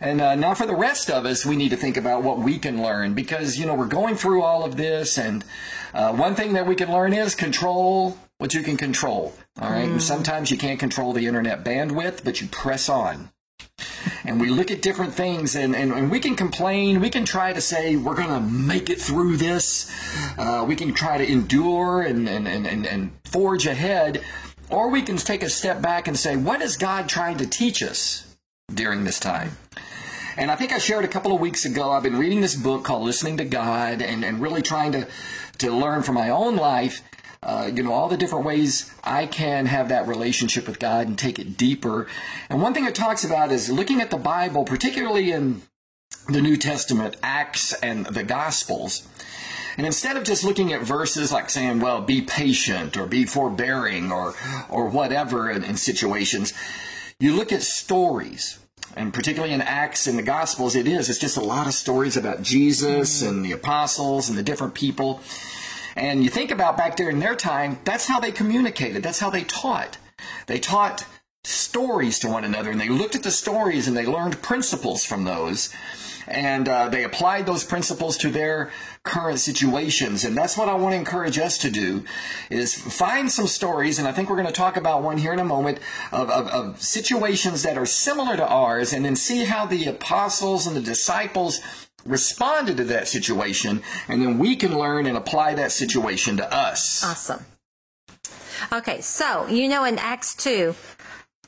And uh, now for the rest of us, we need to think about what we can learn because, you know, we're going through all of this. And uh, one thing that we can learn is control what you can control. All right. Mm. And sometimes you can't control the internet bandwidth, but you press on. And we look at different things and, and, and we can complain. We can try to say we're going to make it through this. Uh, we can try to endure and, and, and, and forge ahead. Or we can take a step back and say, what is God trying to teach us during this time? And I think I shared a couple of weeks ago, I've been reading this book called Listening to God and, and really trying to, to learn from my own life, uh, you know, all the different ways I can have that relationship with God and take it deeper. And one thing it talks about is looking at the Bible, particularly in the New Testament, Acts, and the Gospels. And instead of just looking at verses like saying, well, be patient or be forbearing or, or whatever in, in situations, you look at stories and particularly in Acts and the Gospels, it is. It's just a lot of stories about Jesus mm-hmm. and the apostles and the different people. And you think about back there in their time, that's how they communicated, that's how they taught. They taught stories to one another, and they looked at the stories and they learned principles from those and uh, they applied those principles to their current situations. And that's what i want to encourage us to do is find some stories and i think we're going to talk about one here in a moment of, of, of situations that are similar to ours and then see how the apostles and the disciples responded to that situation and then we can learn and apply that situation to us. Awesome. Okay so you know in acts 2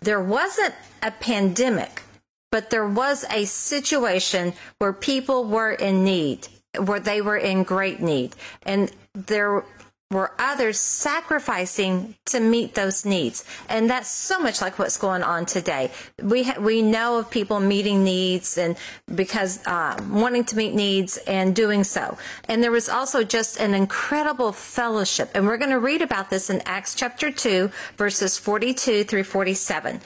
there wasn't a pandemic but there was a situation where people were in need, where they were in great need. And there were others sacrificing to meet those needs. And that's so much like what's going on today. We, ha- we know of people meeting needs and because uh, wanting to meet needs and doing so. And there was also just an incredible fellowship. And we're going to read about this in Acts chapter 2, verses 42 through 47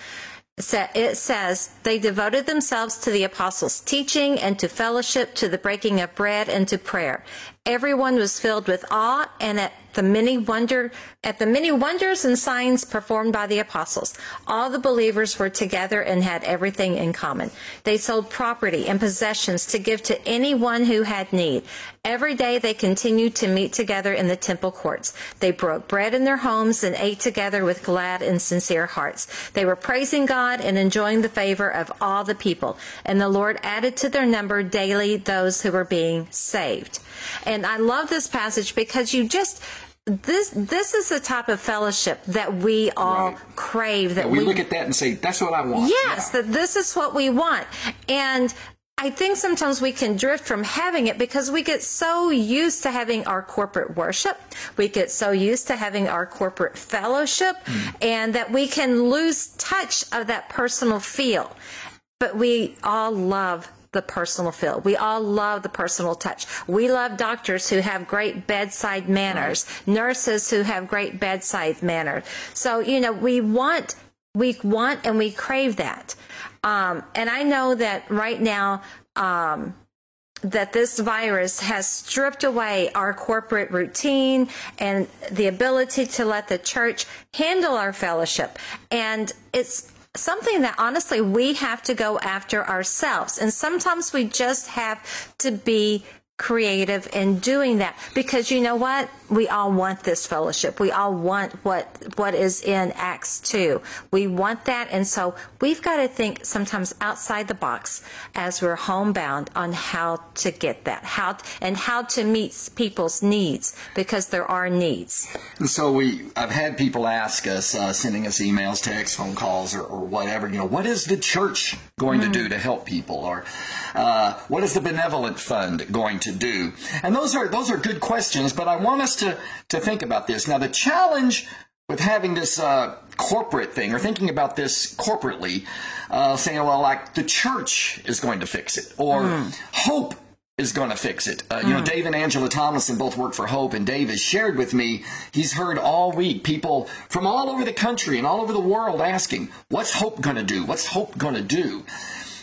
it says they devoted themselves to the apostles' teaching and to fellowship, to the breaking of bread and to prayer. Everyone was filled with awe and at the many wonder at the many wonders and signs performed by the apostles. All the believers were together and had everything in common. They sold property and possessions to give to anyone who had need. Every day they continued to meet together in the temple courts. They broke bread in their homes and ate together with glad and sincere hearts. They were praising God and enjoying the favor of all the people. And the Lord added to their number daily those who were being saved. And I love this passage because you just this this is the type of fellowship that we all right. crave that yeah, we, we, look at that and say that's what i want yes yeah. that this is what we want and I think sometimes we can drift from having it because we get so used to having our corporate worship. We get so used to having our corporate fellowship mm. and that we can lose touch of that personal feel. But we all love the personal feel. We all love the personal touch. We love doctors who have great bedside manners, nurses who have great bedside manners. So, you know, we want, we want and we crave that. Um, and I know that right now, um, that this virus has stripped away our corporate routine and the ability to let the church handle our fellowship. And it's something that honestly we have to go after ourselves. And sometimes we just have to be creative in doing that. Because you know what? We all want this fellowship. We all want what what is in acts 2 we want that. And so we've got to think sometimes outside the box as we're homebound on how to get that how and how to meet people's needs because there are needs. And so we i've had people ask us uh, sending us emails texts phone calls or, or, whatever you know what is the church going mm-hmm. to do to help people? Or uh, what is the benevolent fund going to do? And those are those are good questions, but I want us to to think about this. Now, the challenge with having this uh, corporate thing or thinking about this corporately, uh, saying, well, like the church is going to fix it, or mm. hope is going to fix it. Uh, you know, hmm. Dave and Angela Tomlinson both work for Hope, and Dave has shared with me he's heard all week people from all over the country and all over the world asking, "What's Hope going to do? What's Hope going to do?"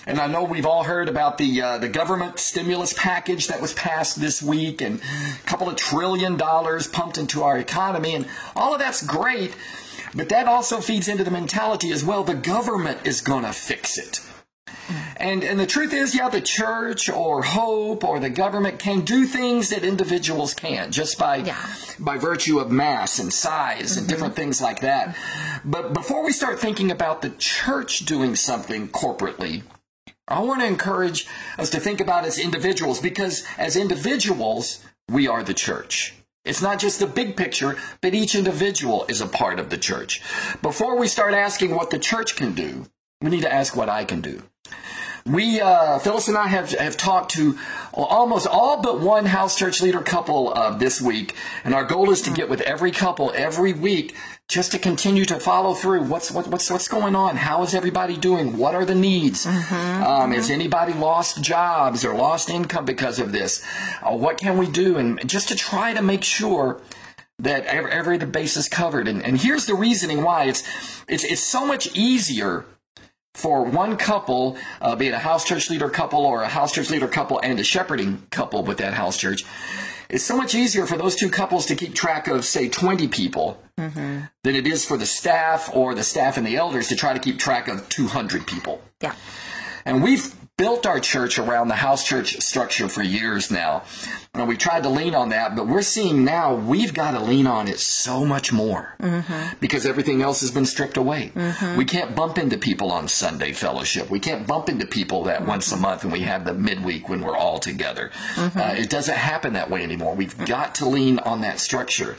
And I know we've all heard about the uh, the government stimulus package that was passed this week, and a couple of trillion dollars pumped into our economy, and all of that's great. But that also feeds into the mentality as well. The government is going to fix it. And, and the truth is, yeah, the church or hope or the government can do things that individuals can't just by, Yeah. by virtue of mass and size and different things like that. But before we start thinking about the church doing something corporately, I want to encourage us to think about as individuals because as individuals, we are the church. It's not just the big picture, but each individual is a part of the church. Before we start asking what the church can do, we need to ask what I can do. We, uh, Phyllis and I have, have talked to almost all but one house church leader couple uh, this week, and our goal is to get with every couple every week just to continue to follow through. What's what, what's what's going on? How is everybody doing? What are the needs? Um, has anybody lost jobs or lost income because of this? Uh, what can we do? And just to try to make sure that every, every the base is covered. And, and here's the reasoning why it's it's it's so much easier for one couple, uh, be it a house church leader couple or a house church leader couple and a shepherding couple with that house church, it's so much easier for those two couples to keep track of, say, 20 people than it is for the staff or the staff and the elders to try to keep track of 200 people. Yeah. And we've built our church around the house church structure for years now. And we tried to lean on that, but we're seeing now we've got to lean on it so much more mm-hmm. because everything else has been stripped away. Mm-hmm. We can't bump into people on Sunday fellowship. We can't bump into people that mm-hmm. once a month and we have the midweek when we're all together. Uh, it doesn't happen that way anymore. We've got to lean on that structure.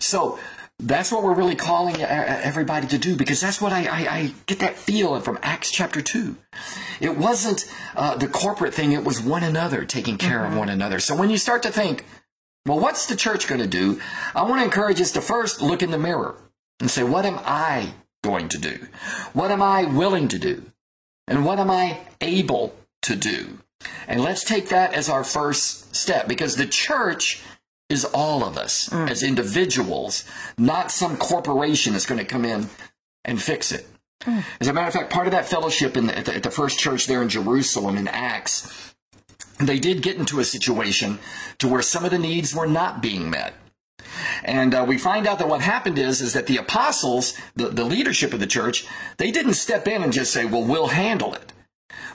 So that's what we're really calling uh, everybody to do because that's what I, I, I get that feel from Acts chapter 2. It wasn't uh, the corporate thing, it was one another taking care of one another. So when you start to think, well, what's the church going to do? I want to encourage us to first look in the mirror and say, what am I going to do? What am I willing to do? And what am I able to do? And let's take that as our first step because the church is all of us as individuals, not some corporation that's going to come in and fix it. As a matter of fact, part of that fellowship in the, at, the, at the first church there in Jerusalem in Acts, they did get into a situation to where some of the needs were not being met. And uh, we find out that what happened is is that the apostles, the, the leadership of the church, they didn't step in and just say, "Well, we'll handle it."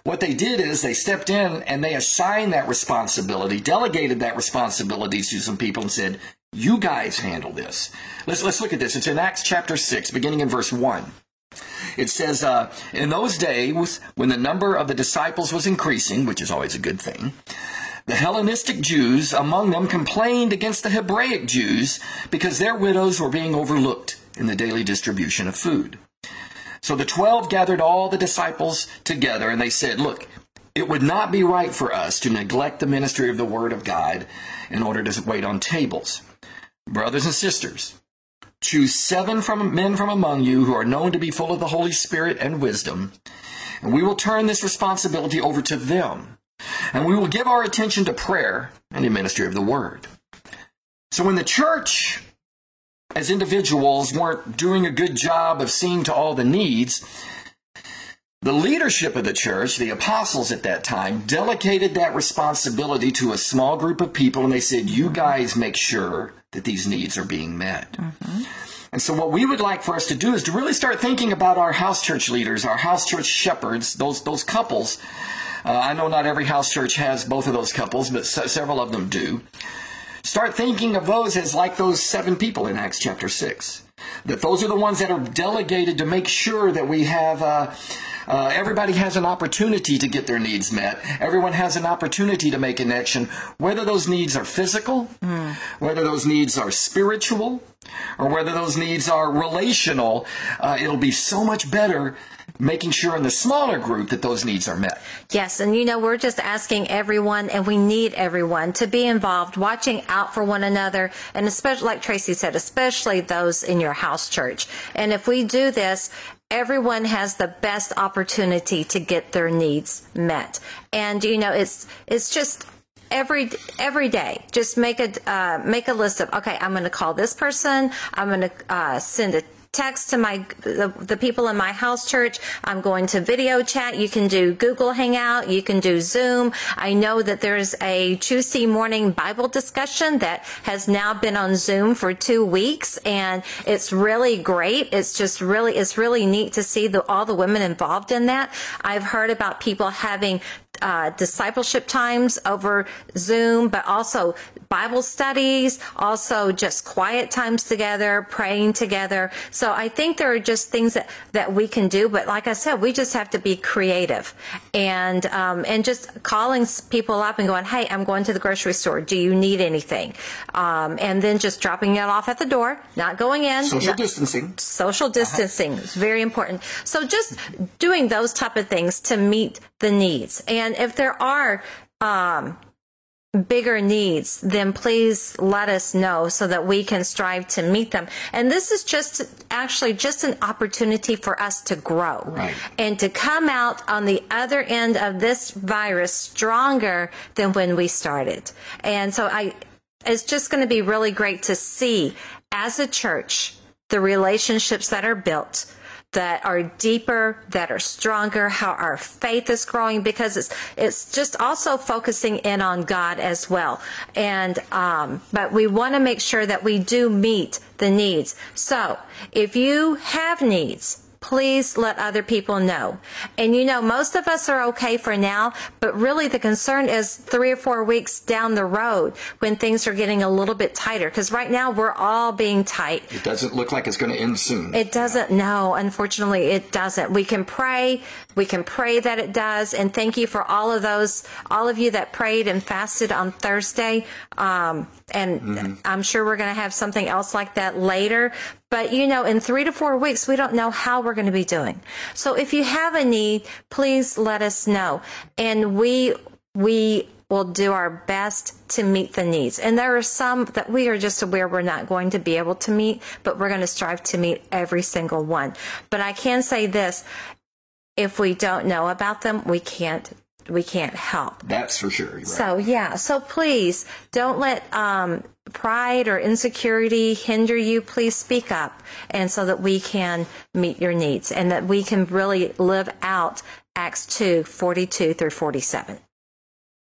What they did is they stepped in and they assigned that responsibility, delegated that responsibility to some people and said, "You guys handle this." Let's let's look at this. It's in Acts chapter 6, beginning in verse 1. It says, uh, In those days, when the number of the disciples was increasing, which is always a good thing, the Hellenistic Jews among them complained against the Hebraic Jews because their widows were being overlooked in the daily distribution of food. So the twelve gathered all the disciples together and they said, Look, it would not be right for us to neglect the ministry of the Word of God in order to wait on tables. Brothers and sisters, choose seven from men from among you who are known to be full of the Holy Spirit and wisdom, and we will turn this responsibility over to them, and we will give our attention to prayer and the ministry of the Word. So when the church as individuals weren't doing a good job of seeing to all the needs, the leadership of the church, the apostles at that time, delegated that responsibility to a small group of people and they said, You guys make sure that these needs are being met. And so, what we would like for us to do is to really start thinking about our house church leaders, our house church shepherds, those, those couples. Uh, I know not every house church has both of those couples, but se- several of them do. Start thinking of those as like those seven people in Acts chapter 6. That those are the ones that are delegated to make sure that we have, uh, uh, everybody has an opportunity to get their needs met. Everyone has an opportunity to make connection, whether those needs are physical, whether those needs are spiritual, or whether those needs are relational. Uh, it'll be so much better making sure in the smaller group that those needs are met. Yes, and you know, we're just asking everyone, and we need everyone to be involved, watching out for one another, and especially, like Tracy said, especially those in your house church. And if we do this, everyone has the best opportunity to get their needs met. And you know, it's it's just every every day just make a uh, make a list of okay i'm going to call this person i'm going to uh, send a text to my the, the people in my house church. I'm going to video chat. You can do Google Hangout. You can do Zoom. I know that there's a Tuesday morning Bible discussion that has now been on Zoom for two weeks, and it's really great. It's just really it's really neat to see the, all the women involved in that. I've heard about people having uh, discipleship times over Zoom, but also Bible studies, also just quiet times together, praying together. So I think there are just things that, that we can do. But like I said, we just have to be creative and, um, and just calling people up and going, Hey, I'm going to the grocery store. Do you need anything? Um, and then just dropping it off at the door, not going in. Social not, distancing. Social distancing is very important. So just doing those type of things to meet the needs. And if there are, um, bigger needs, then please let us know so that we can strive to meet them. And this is just actually just an opportunity for us to grow right. and to come out on the other end of this virus stronger than when we started. And so I, it's just going to be really great to see as a church the relationships that are built that are deeper, that are stronger, how our faith is growing because it's it's just also focusing in on God as well. And um, but we want to make sure that we do meet the needs. So if you have needs, please let other people know. And you know, most of us are okay for now, but really the concern is three or four weeks down the road when things are getting a little bit tighter. Because right now we're all being tight. It doesn't look like it's going to end soon. It doesn't. No, unfortunately, it doesn't. We can pray. We can pray that it does. And thank you for all of those, all of you that prayed and fasted on Thursday. Um, and mm-hmm. I'm sure we're going to have something else like that later. But you know, in three to four weeks, we don't know how we're going to be doing. So if you have a need, please let us know. And we, we will do our best to meet the needs. And there are some that we are just aware we're not going to be able to meet, but we're going to strive to meet every single one. But I can say this, if we don't know about them, we can't we can't help. That's for sure. Right. So yeah, so please don't let um, pride or insecurity hinder you. Please speak up, and so that we can meet your needs and that we can really live out Acts two forty two through forty seven.